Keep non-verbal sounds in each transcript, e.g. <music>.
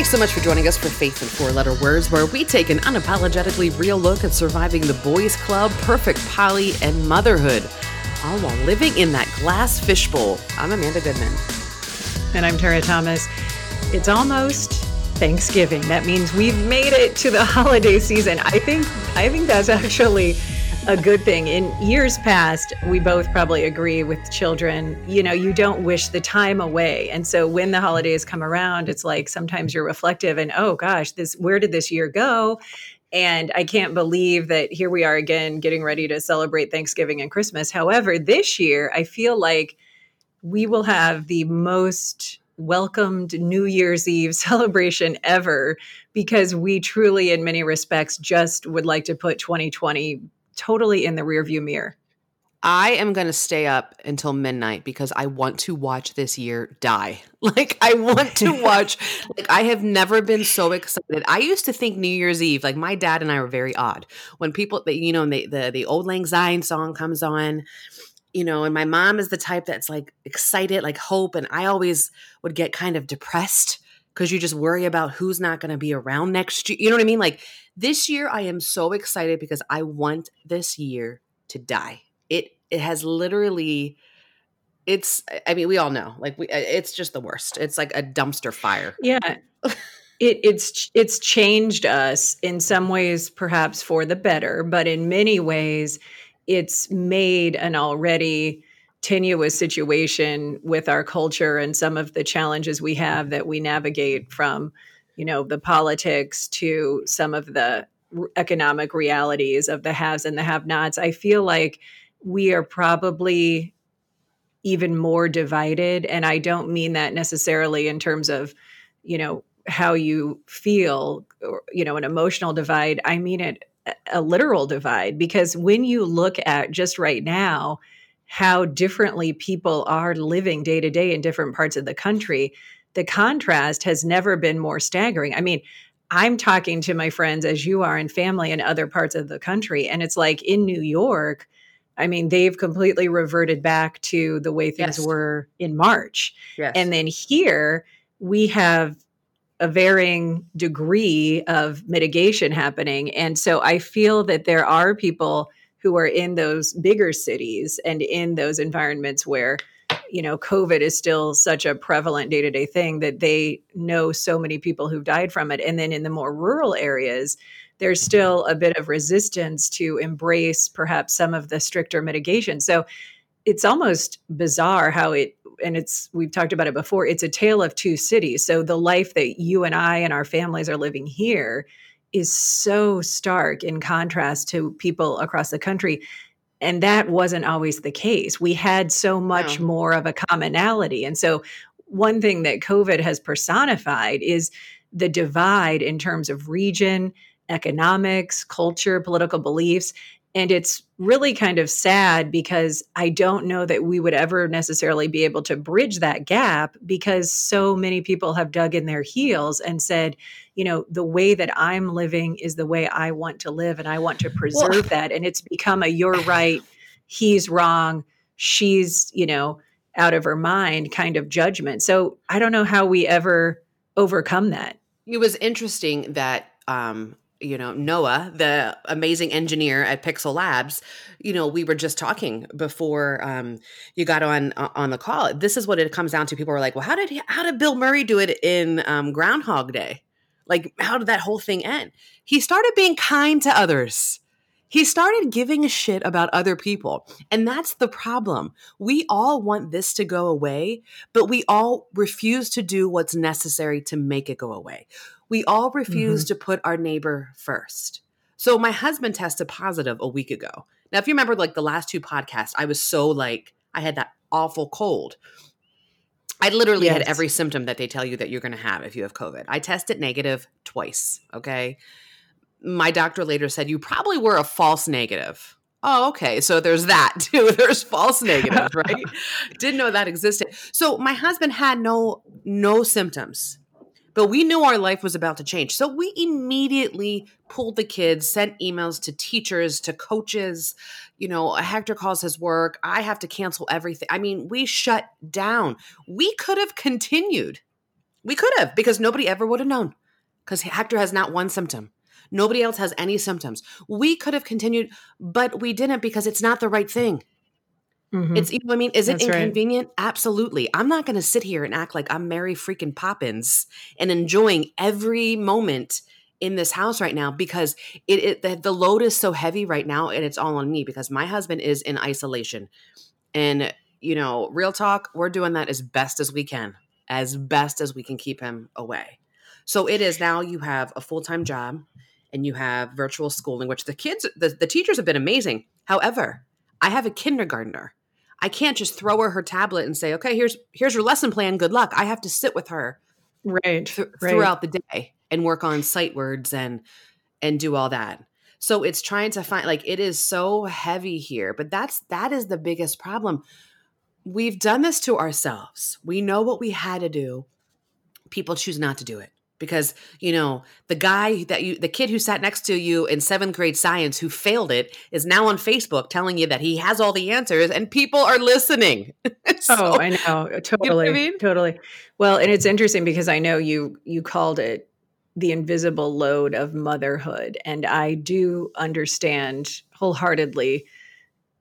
Thanks so much for joining us for Faith in Four Letter Words, where we take an unapologetically real look at surviving the boys' club, perfect poly, and motherhood, all while living in that glass fishbowl. I'm Amanda Goodman. And I'm Tara Thomas. It's almost Thanksgiving. That means we've made it to the <laughs> holiday season. I think I think that's actually a good thing. In years past, we both probably agree with children, you know, you don't wish the time away. And so when the holidays come around, it's like sometimes you're reflective and, oh gosh, this where did this year go? And I can't believe that here we are again getting ready to celebrate Thanksgiving and Christmas. However, this year I feel like we will have the most welcomed New Year's Eve <laughs> celebration ever because we truly, in many respects, just would like to put 2020 totally in the rearview mirror. I am going to stay up until midnight because I want to watch this year die. <laughs> Like I want to <laughs> watch like I have never been so excited. I used to think New Year's Eve, like my dad and I were very odd. When people you know, they, the the Auld Lang Syne song comes on, you know, and my mom is the type that's like excited, like hope, and I always would get kind of depressed because you just worry about who's not going to be around next year. You know what I mean? Like this year, I am so excited because I want this year to die. It it has literally. It's. I mean, we all know. Like we. Uh, it's just the worst. It's like a dumpster fire. Yeah. it, it's it's changed us in some ways, perhaps for the better, but in many ways, it's made an already tenuous situation with our culture and some of the challenges we have that we navigate from you know the politics to some of the economic realities of the haves and the have nots i feel like we are probably even more divided and i don't mean that necessarily in terms of you know how you feel or you know an emotional divide. I mean it a literal divide because when you look at just right now how differently people are living day to day in different parts of the country the contrast has never been more staggering. I mean, I'm talking to my friends as you are and family in other parts of the country. And it's like in New York, I mean, they've completely reverted back to the way things yes. were in March. Yes. And then here we have a varying degree of mitigation happening. And so I feel that there are people who are in those bigger cities and in those environments where you know, COVID is still such a prevalent day to day thing that they know so many people who've died from it. And then in the more rural areas, there's still a bit of resistance to embrace perhaps some of the stricter mitigation. So it's almost bizarre how it, and it's, we've talked about it before, it's a tale of two cities. So the life that you and I and our families are living here is so stark in contrast to people across the country and that wasn't always the case. We had so much no. more of a commonality. And so, one thing that COVID has personified is the divide in terms of region, economics, culture, political beliefs. And it's really kind of sad because I don't know that we would ever necessarily be able to bridge that gap because so many people have dug in their heels and said, you know, the way that I'm living is the way I want to live and I want to preserve well, that. And it's become a you're right, he's wrong, she's, you know, out of her mind kind of judgment. So I don't know how we ever overcome that. It was interesting that um, you know noah the amazing engineer at pixel labs you know we were just talking before um, you got on on the call. This is what it comes down to. People were like well how did he, how did bill murray do it in um, groundhog day? Like how did that whole thing end? He started being kind to others. He started giving a shit about other people. And that's the problem. We all want this to go away, but we all refuse to do what's necessary to make it go away we all refuse mm-hmm. to put our neighbor first. So my husband tested positive a week ago. Now, if you remember, like the last two podcasts, I was so like, I had that awful cold. I literally yes. had every symptom that they tell you that you're going to have if you have COVID. I tested negative twice. Okay. My doctor later said, you probably were a false negative. Oh, okay. So there's that <laughs> too. There's false negatives, right? <laughs> Didn't know that existed. So my husband had no no symptoms but we knew our life was about to change. So we immediately pulled the kids, sent emails to teachers, to coaches. You know, Hector calls his work. I have to cancel everything. I mean, we shut down. We could have continued We could have because nobody ever would have known because Hector has not one symptom. Nobody else has any symptoms. We could have continued, but we didn't because it's not the right thing. Mm-hmm. It's, you know I mean? Is it inconvenient? Right. Absolutely. I'm not going to sit here and act like I'm Mary freaking Poppins and enjoying every moment in this house right now because it, it the, the load is so heavy right now and it's all on me because my husband is in isolation. And, you know, real talk, we're doing that as best as we can, as best as we can keep him away. So it is now you have a full time job and you have virtual schooling, which the kids, the, the teachers have been amazing. However, I have a kindergartner I can't just throw her her tablet and say, "Okay, here's here's your lesson plan. Good luck." I have to sit with her right, th- right. throughout the day and work on sight words and and do all that. So it's trying to find like it is so heavy here, but that's that is the biggest problem. We've done this to ourselves. We know what we had to do. People choose not to do it because you know the guy that you the kid who sat next to you in seventh grade science who failed it is now on facebook telling you that he has all the answers and people are listening. <laughs> So, oh i know. totally <laughs> you know I mean? totally. Well and it's interesting because i know you you called it the invisible load of motherhood and i do understand wholeheartedly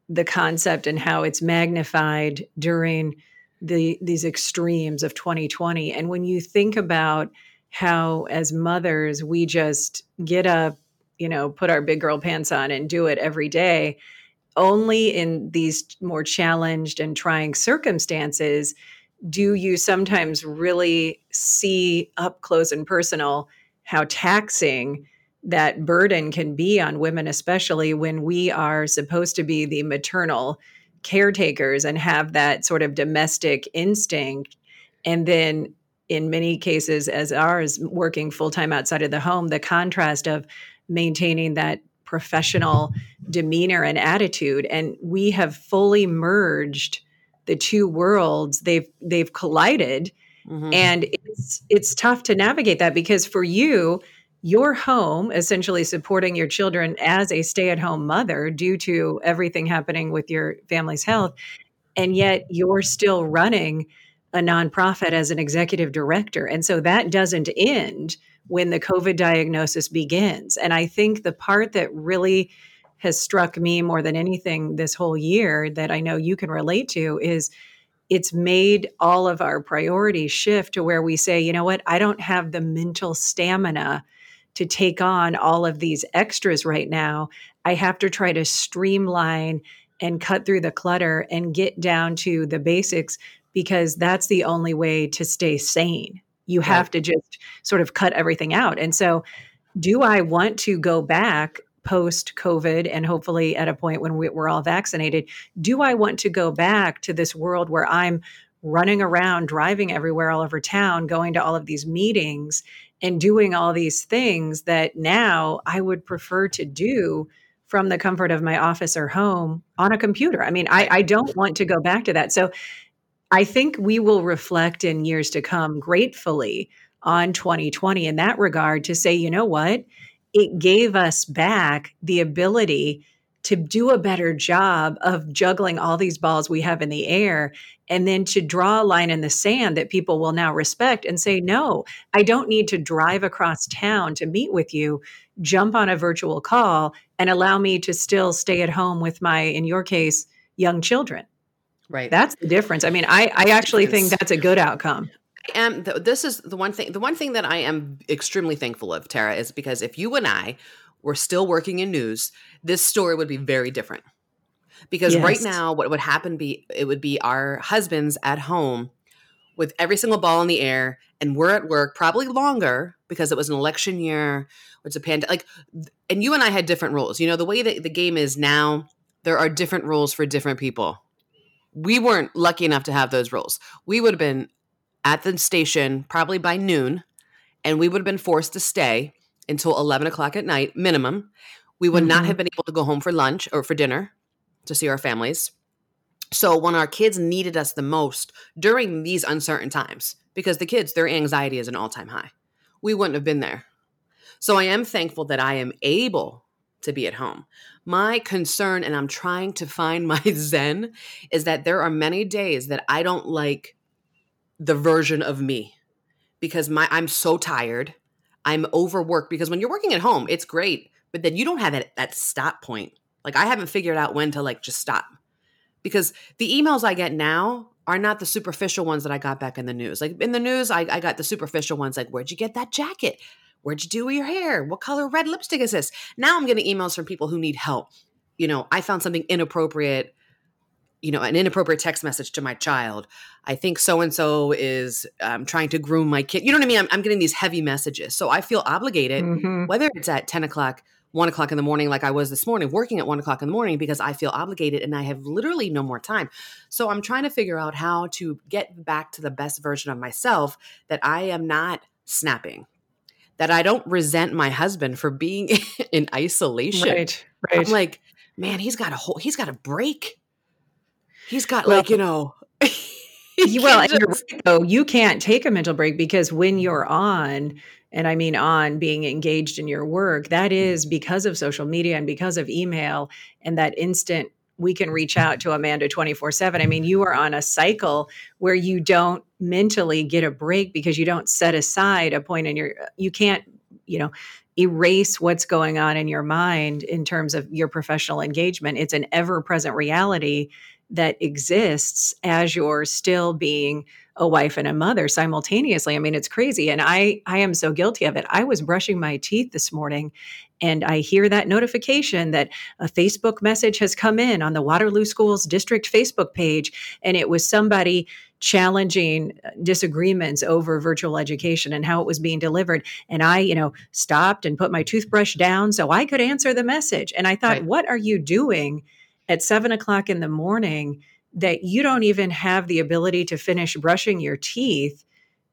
the concept and how it's magnified during the these extremes of 2020 and when you think about how as mothers we just get up you know put our big girl pants on and do it every day. Only in these more challenged and trying circumstances do you sometimes really see up close and personal how taxing that burden can be on women especially when we are supposed to be the maternal caretakers and have that sort of domestic instinct. And then in many cases, as ours, working full time outside of the home, the contrast of maintaining that professional demeanor and attitude. And we have fully merged the two worlds. They've they've collided. Mm-hmm. And it's it's tough to navigate that because for you, your home essentially supporting your children as a stay-at-home mother due to everything happening with your family's health and yet you're still running a nonprofit as an executive director. And so that doesn't end when the COVID diagnosis begins. And I think the part that really has struck me more than anything this whole year that I know you can relate to is it's made all of our priorities shift to where we say, you know what, I don't have the mental stamina to take on all of these extras right now. I have to try to streamline and cut through the clutter and get down to the basics because that's the only way to stay sane. You have right. to just sort of cut everything out. And so, do I want to go back post COVID and hopefully at a point when we're all vaccinated? Do I want to go back to this world where I'm running around, driving everywhere all over town, going to all of these meetings and doing all these things that now I would prefer to do from the comfort of my office or home on a computer. I mean, I, I don't want to go back to that. So I think we will reflect in years to come gratefully on 2020 in that regard to say, you know what? It gave us back the ability to do a better job of juggling all these balls we have in the air and then to draw a line in the sand that people will now respect and say, no, I don't need to drive across town to meet with you, jump on a virtual call, and allow me to still stay at home with my, in your case, young children. Right. That's the difference. I mean, I, I actually think that's a good outcome. I am. this is the one thing the one thing that I am extremely thankful of, Tara, is because if you and I were still working in news, this story would be very different. Because yes. right now what would happen be it would be our husbands at home with every single ball in the air and we're at work probably longer because it was an election year, it's a pandemic like and you and I had different rules. You know, the way that the game is now, there are different rules for different people we weren't lucky enough to have those rules. We would have been at the station probably by noon, and we would have been forced to stay until 11 o'clock at night minimum. We would mm-hmm. not have been able to go home for lunch or for dinner to see our families. So when our kids needed us the most during these uncertain times, because the kids, their anxiety is an all time high, we wouldn't have been there. So I am thankful that I am able to be at home. My concern, and I'm trying to find <laughs> my zen, is that there are many days that I don't like the version of me because my I'm so tired. I'm overworked because when you're working at home, it's great, but then you don't have that, that stop point. Like I haven't figured out when to like just stop. Because the emails I get now are not the superficial ones that I got back in the news. Like in the news, I, I got the superficial ones like, where'd you get that jacket? Where'd you do your hair? What color red lipstick is this? Now I'm getting emails from people who need help. You know, I found something inappropriate you know, an inappropriate text message to my child. I think so and so is um, trying to groom my kid. You know what I mean? I'm, I'm getting these heavy messages. So I feel obligated, mm-hmm. whether it's at 10 o'clock, 1 o'clock in the morning, like I was this morning, working at 1 o'clock in the morning because I feel obligated and I have literally no more time. So I'm trying to figure out how to get back to the best version of myself that I am not snapping. That I don't resent my husband for being <laughs> in isolation. Right, right. I'm like, man, he's got a whole, he's got a break He's got well, like, you know. <laughs> well, just... right, though, you can't take a mental break because when you're on, and I mean on being engaged in your work, that mm. is because of social media and because of email and that instant we can reach out to Amanda 24 7. I mean, you are on a cycle where you don't mentally get a break because you don't set aside a point in your, you can't, you know, erase what's going on in your mind in terms of your professional engagement. It's an ever present reality that exists as you're still being a wife and a mother simultaneously. I mean, it's crazy. And I I am so guilty of it. I was brushing my teeth this morning and I hear that notification that a Facebook message has come in on the Waterloo Schools district Facebook page and it was somebody challenging uh, disagreements over virtual education and how it was being delivered and I, you know, stopped and put my toothbrush down so I could answer the message. And I thought, right. what are you doing? at seven o'clock in the morning that you don't even have the ability to finish brushing your teeth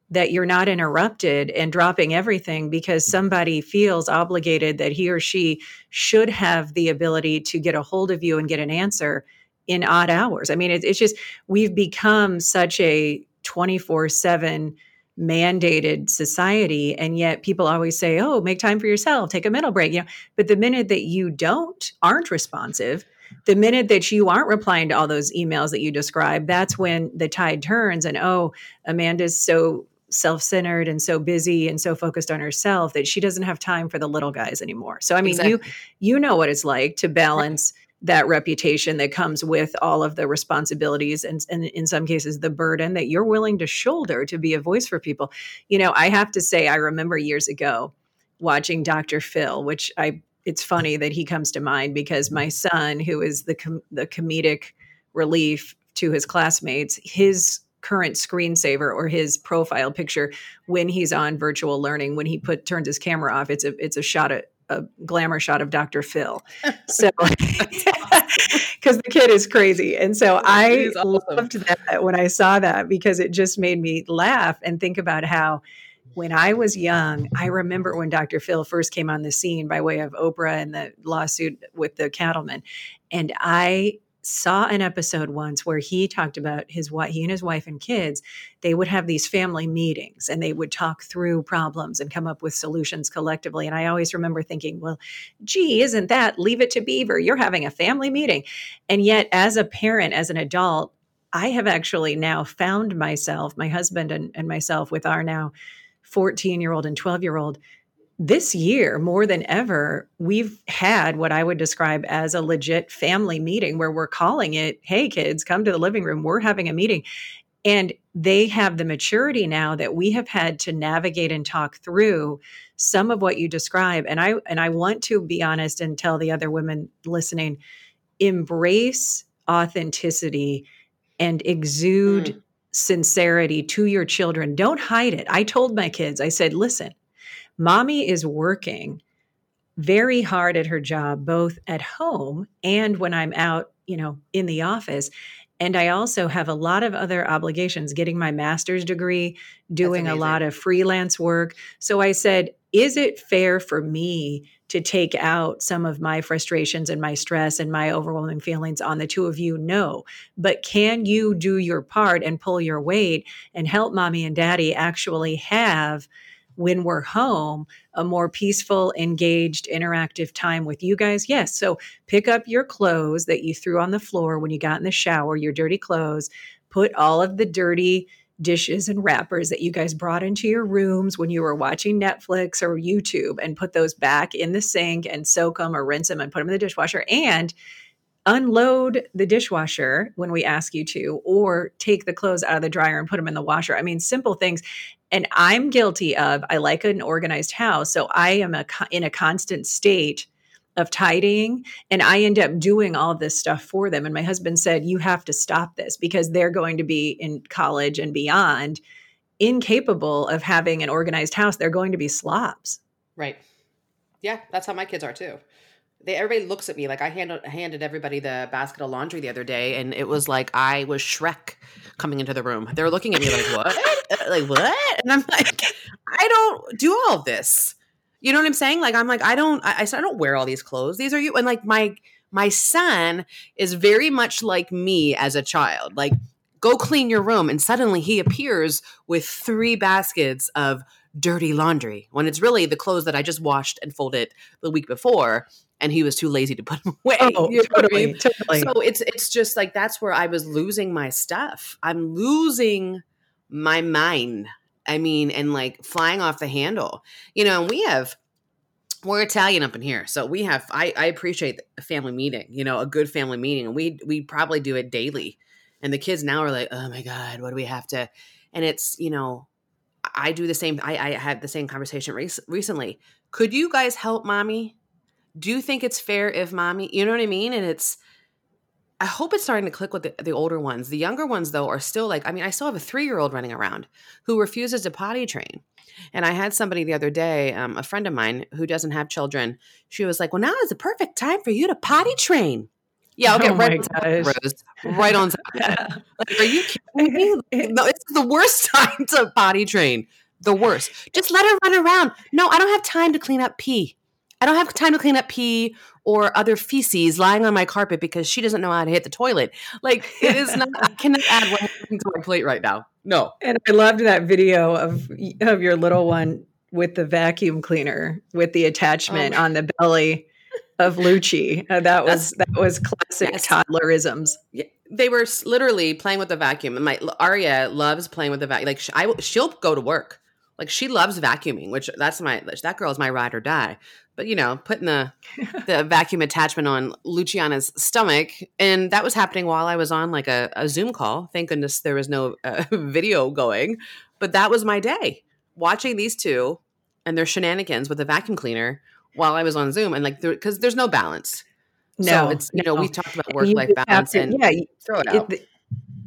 that you're not interrupted and dropping everything because somebody feels obligated that he or she should have the ability to get a hold of you and get an answer in odd hours. I mean, it, it's just, we've become such a 24 7 mandated society and yet people always say oh make time for yourself take a mental break you know but the minute that you don't aren't responsive the minute that you aren't replying to all those emails that you describe, that's when the tide turns and oh, Amanda's so self-centered and so busy and so focused on herself that she doesn't have time for the little guys anymore. So I mean, exactly. you you know what it's like to balance that reputation that comes with all of the responsibilities and, and in some cases the burden that you're willing to shoulder to be a voice for people. You know, I have to say I remember years ago watching Dr. Phil, which I it's funny that he comes to mind because my son, who is the com- the comedic relief to his classmates, his current screensaver or his profile picture when he's on virtual learning, when he put turns his camera off, it's a it's a shot at a glamour shot of Dr. Phil. <laughs> So, <laughs> because the kid is crazy. And so I awesome. loved that when I saw that because it just made me laugh and think about how when I was young, I remember when Dr. Phil first came on the scene by way of Oprah and the lawsuit with the cattlemen. And I saw an episode once where he talked about his wife, he and his wife and kids, they would have these family meetings and they would talk through problems and come up with solutions collectively. And I always remember thinking, well, gee, isn't that leave it to Beaver? You're having a family meeting. And yet, as a parent, as an adult, I have actually now found myself, my husband and, and myself, with our now 14 year old and 12 year old, this year, more than ever, we've had what I would describe as a legit family meeting where we're calling it, hey, kids, come to the living room. We're having a meeting. And they have the maturity now that we have had to navigate and talk through some of what you describe. And I and I want to be honest and tell the other women listening, embrace authenticity and exude mm sincerity to your children. Don't hide it. I told my kids, I said, listen, mommy is working very hard at her job, both at home and when I'm out, you know, in the office. And I also have a lot of other obligations, getting my master's degree, doing a lot of freelance work. So I said, is it fair for me to take out some of my frustrations and my stress and my overwhelming feelings on the two of you? No. But can you do your part and pull your weight and help mommy and daddy actually have? When we're home, a more peaceful, engaged, interactive time with you guys? Yes. So pick up your clothes that you threw on the floor when you got in the shower, your dirty clothes, put all of the dirty dishes and wrappers that you guys brought into your rooms when you were watching Netflix or YouTube and put those back in the sink and soak them or rinse them and put them in the dishwasher and unload the dishwasher when we ask you to or take the clothes out of the dryer and put them in the washer. I mean simple things and I'm guilty of I like an organized house so I am a, in a constant state of tidying and I end up doing all this stuff for them and my husband said you have to stop this because they're going to be in college and beyond incapable of having an organized house they're going to be slobs. Right. Yeah that's how my kids are too they everybody looks at me like I handed handed everybody the basket of laundry the other day, and it was like I was Shrek coming into the room. They were looking at me like what, <laughs> uh, like what, and I'm like, I don't do all of this. You know what I'm saying? Like I'm like I don't I, I don't wear all these clothes. These are you and like my my son is very much like me as a child. Like go clean your room and suddenly he appears with three baskets of dirty laundry when it's really the clothes that I just washed and folded the week before and he was too lazy to put them <laughs> away. Oh, you know totally, I mean? totally. So it's it's just like that's where I was losing my stuff. I'm losing my mind. I mean, and like flying off the handle. You know, and we have we're Italian up in here, so we have. I, I appreciate a family meeting. You know, a good family meeting, and we we probably do it daily. And the kids now are like, "Oh my god, what do we have to?" And it's you know, I do the same. I I had the same conversation rec- recently. Could you guys help mommy? Do you think it's fair if mommy? You know what I mean? And it's I hope it's starting to click with the, the, older ones. The younger ones, though, are still like, I mean, I still have a three year old running around who refuses to potty train. And I had somebody the other day, um, a friend of mine who doesn't have children. She was like, Well, now is the perfect time for you to potty train. Yeah, I'll get oh right, on Rose, right on top <laughs> Like, are you kidding me? <laughs> No, it's the worst <laughs> time to potty train. The worst. Just let her run around. No, I don't have time to clean up pee. I don't have time to clean up pee or other feces lying on my carpet because she doesn't know how to hit the toilet. Like it is not. I <laughs> cannot add one thing to my plate right now. No. And I loved that video of of your little one with the vacuum cleaner with the attachment oh on the belly of Lucci. Uh, that was that was classic yes. toddlerisms. Yeah, they were literally playing with the vacuum, and my Aria loves playing with the vacuum. Like I, she'll go to work. Like she loves vacuuming, which that's my that girl is my ride or die but you know, putting the <laughs> the vacuum attachment on Luciana's stomach, and that was happening while I was on like a, a Zoom call. Thank goodness there was no uh, <laughs> video going, but that was my day watching these two and their shenanigans with the vacuum cleaner while I was on Zoom, and like because there's no balance. No, so it's you no. know we talked about work life balance to, and yeah, throw it out. It,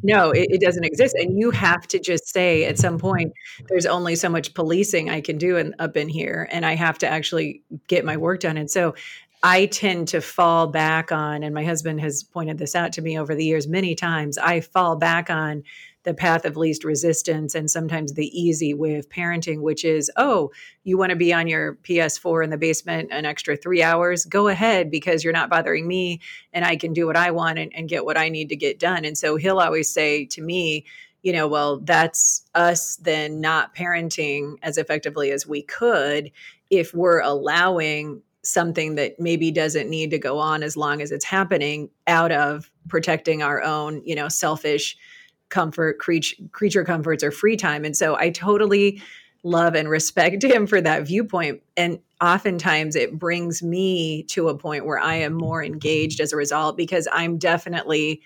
no, it, it, doesn't exist. And you have to just say at some point, there's only so much policing I can do in, up in here, and I have to actually get my work done. And so I tend to fall back on, and my husband has pointed this out to me over the years many times. I fall back on the path of least resistance and sometimes the easy way of parenting, which is, oh, you want to be on your PS4 in the basement an extra three hours? Go ahead because you're not bothering me and I can do what I want and, and get what I need to get done. And so he'll always say to me, you know, well, that's us then not parenting as effectively as we could if we're allowing something that maybe doesn't need to go on as long as it's happening out of protecting our own, you know, selfish comfort, creature, creature comforts, or free time. And so I totally love and respect <laughs> him for that viewpoint. And oftentimes it brings me to a point where I am more engaged as a result because I'm definitely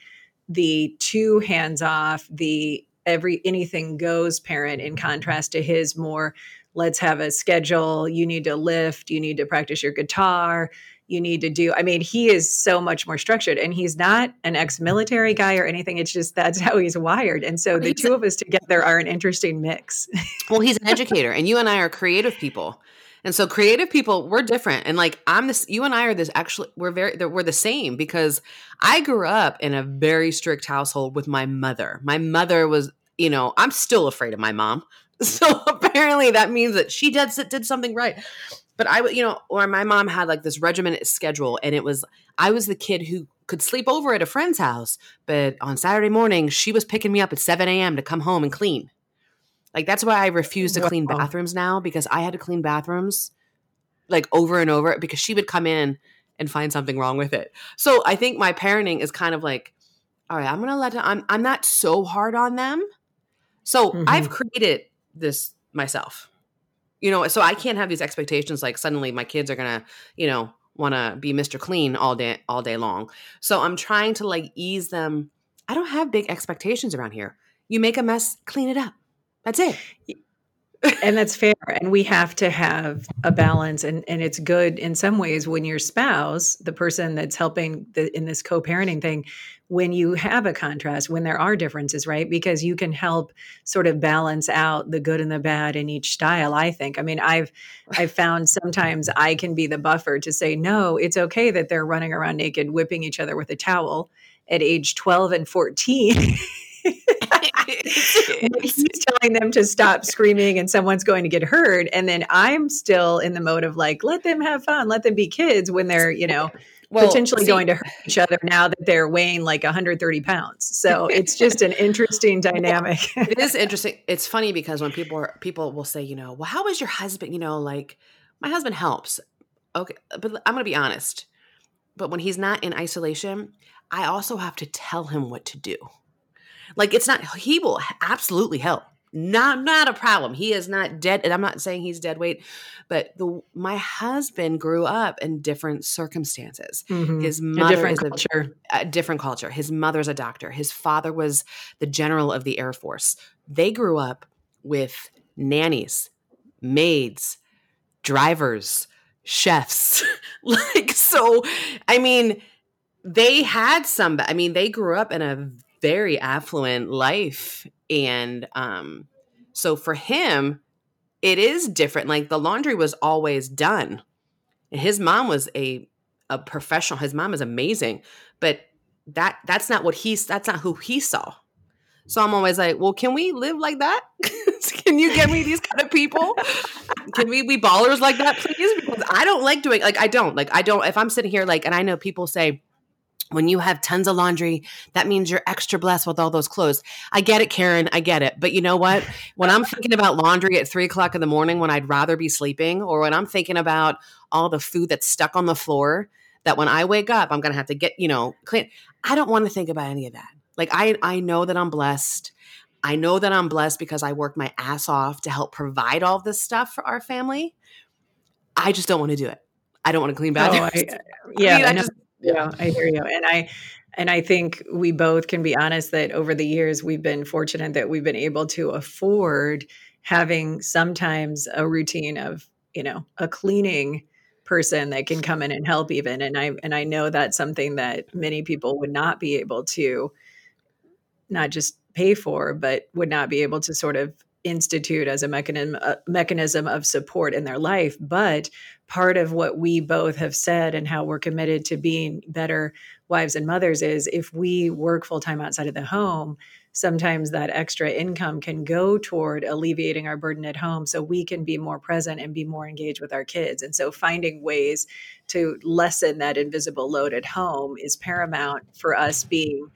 the too hands off, the every anything goes parent in contrast to his more let's have a schedule. You need to lift, you need to practice your guitar, you need to do. I mean, he is so much more structured and he's not an ex military guy or anything. It's just that's <laughs> how he's wired. And so the he's two a, of us together are an interesting mix. <laughs> well, he's an educator and you and I are creative people. And so creative people, we're different. And like I'm this you and I are this actually we're very we're the same because I grew up in a very strict household with my mother. My mother was, you know, I'm still afraid of my mom. <laughs> So apparently that means that she did did something right but I, would, you know, or my mom had like this regimented schedule, and it was I was the kid who could sleep over at a friend's house, but on Saturday morning she was picking me up at seven a.m. to come home and clean. Like that's why I refuse to clean bathrooms now because I had to clean bathrooms like over and over because she would come in and find something wrong with it. So I think my parenting is kind of like, all right, I'm gonna let them, I'm I'm not so hard on them So mm-hmm. I've created this myself. You know, so I can't have these expectations like suddenly my kids are gonna, you know, want to be Mr. Clean all day all day long. So I'm trying to like ease them. I don't have big expectations around here. You make a mess, clean it up. That's it and that's fair and we have to have a balance and and it's good in some ways when your spouse the person that's helping the, in this co-parenting thing when you have a contrast when there are differences right? Because you can help sort of balance out the good and the bad in each style i think. I mean i've i've <laughs> found sometimes i can be the buffer to say no it's okay that they're running around naked whipping each other with a towel at age 12 and 14 <laughs> <laughs> he's telling them to stop screaming and someone's going to get hurt and then i'm still in the mode of like let them have fun let them be kids when they're you know well, potentially see, going to hurt each other now that they're weighing like 130 pounds. So <laughs> it's just an interesting dynamic. it is <laughs> interesting. It's funny because when people are, people will say you know well how is your husband you know like my husband helps. Okay but i'm gonna be honest. But when he's not in isolation i also have to tell him what to do. Like it's not he will absolutely help. Not not a problem. He is not dead and I'm not saying he's dead weight, but the my husband grew up in different circumstances. Mm-hmm. His mother a different is culture. A, a different culture. His mother's a doctor. His father was the general of the Air Force. They grew up with nannies, maids, drivers, chefs. <laughs> like so I mean they had some i mean they grew up in a very affluent life and um so for him it is different like the laundry was always done. And his mom was a a professional his mom is amazing but that that's not what he's that's not who he saw. So i'm always like well can we live like that? <laughs> Can you give me these kind of people? Can we be ballers like that please? Because i don't like doing like i don't like i don't if i'm sitting here like and i know people say when you have tons of laundry, that means you're extra blessed with all those clothes. I get it, Karen. I get it. But you know what? When I'm thinking about laundry at three o'clock in the morning when I'd rather be sleeping, or when I'm thinking about all the food that's stuck on the floor, that when I wake up, I'm going to have to get, you know, clean. I don't want to think about any of that. Like, I, I know that I'm blessed. I know that I'm blessed because I work my ass off to help provide all this stuff for our family. I just don't want to do it. I don't want to clean bathrooms. Oh, I, <laughs> yeah, I, mean, I just, yeah, I hear you. And I and I think we both can be honest that over the years we've been fortunate that we've been able to afford having sometimes a routine of, you know, a cleaning person that can come in and help even and I and I know that's something that many people would not be able to not just pay for but would not be able to sort of institute as a mechanism a uh, mechanism of support in their life but part of what we both have said and how we're committed to being better wives and mothers is if we work full time outside of the home sometimes that extra income can go toward alleviating our burden at home so we can be more present and be more engaged with our kids. And so finding ways to lessen that invisible load at home is paramount for us being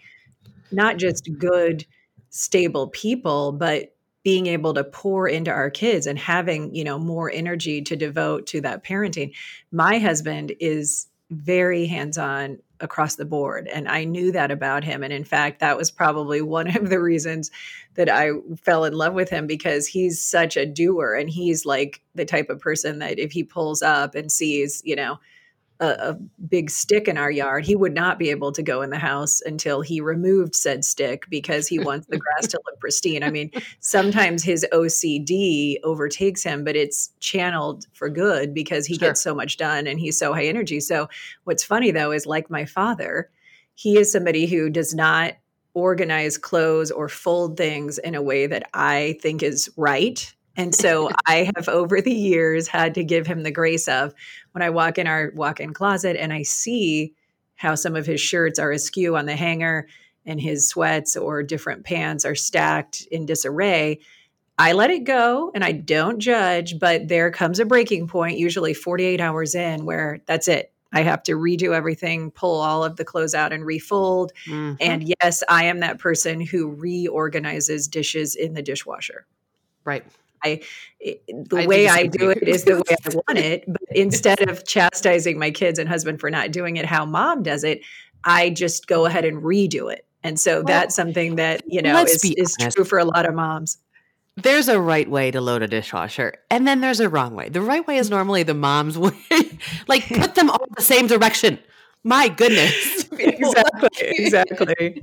not just good stable people but being able to pour into our kids and having you know more energy to devote to that parenting my husband is very hands-on across the board and i knew that about him and in fact that was probably one of the reasons that i fell in love with him because he's such a doer and he's like the type of person that if he pulls up and sees you know a, a, big stick in our yard, he would not be able to go in the house until he removed said stick because he wants the grass to look pristine. I mean, sometimes his OCD overtakes him, but it's channeled for good because he sure. gets so much done and he's so high energy. So, what's funny though is like my father, he is somebody who does not organize clothes or fold things in a way that I think is right and so <laughs> I have over the years had to give him the grace of when I walk in our walk in closet and I see how some of his shirts are askew on the hanger and his sweats or different pants are stacked in disarray. I let it go and I don't judge, but there comes a breaking point, usually 48 hours in, where that's it. I have to redo everything, pull all of the clothes out and refold. Mm-hmm. And yes, I am that person who reorganizes dishes in the dishwasher. Right. I the I way I do it is the way I want it. But <laughs> instead of chastising my kids and husband for not doing it how mom does it, I just go ahead and redo it. And so well, that's something that, you know, is, is true for a lot of moms. There's a right way to load a dishwasher, and then there's a wrong way. The right way is normally the mom's <laughs> way. like put them all the same direction. My goodness. <laughs> exactly. Exactly.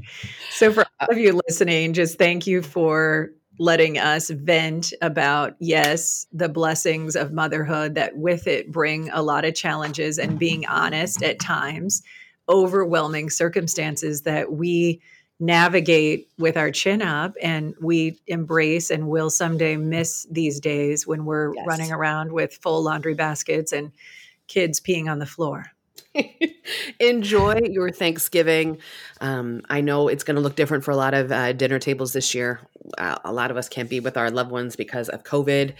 So for uh all of you listening, just thank you for letting us vent about yes the blessings of motherhood that with it bring a lot of challenges and being honest at times overwhelming circumstances that we navigate with our chin up and we embrace and will someday miss these days when we're yes. running around with full laundry baskets and kids peeing on the floor <laughs> Enjoy your Thanksgiving. Um, I know it's going to look different for a lot of uh, dinner tables this year. Uh, a lot of us can't be with our loved ones because of COVID.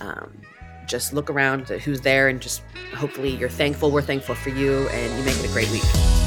Um, just look around who's there and just hopefully you're thankful. We're thankful for you and you make it a great week.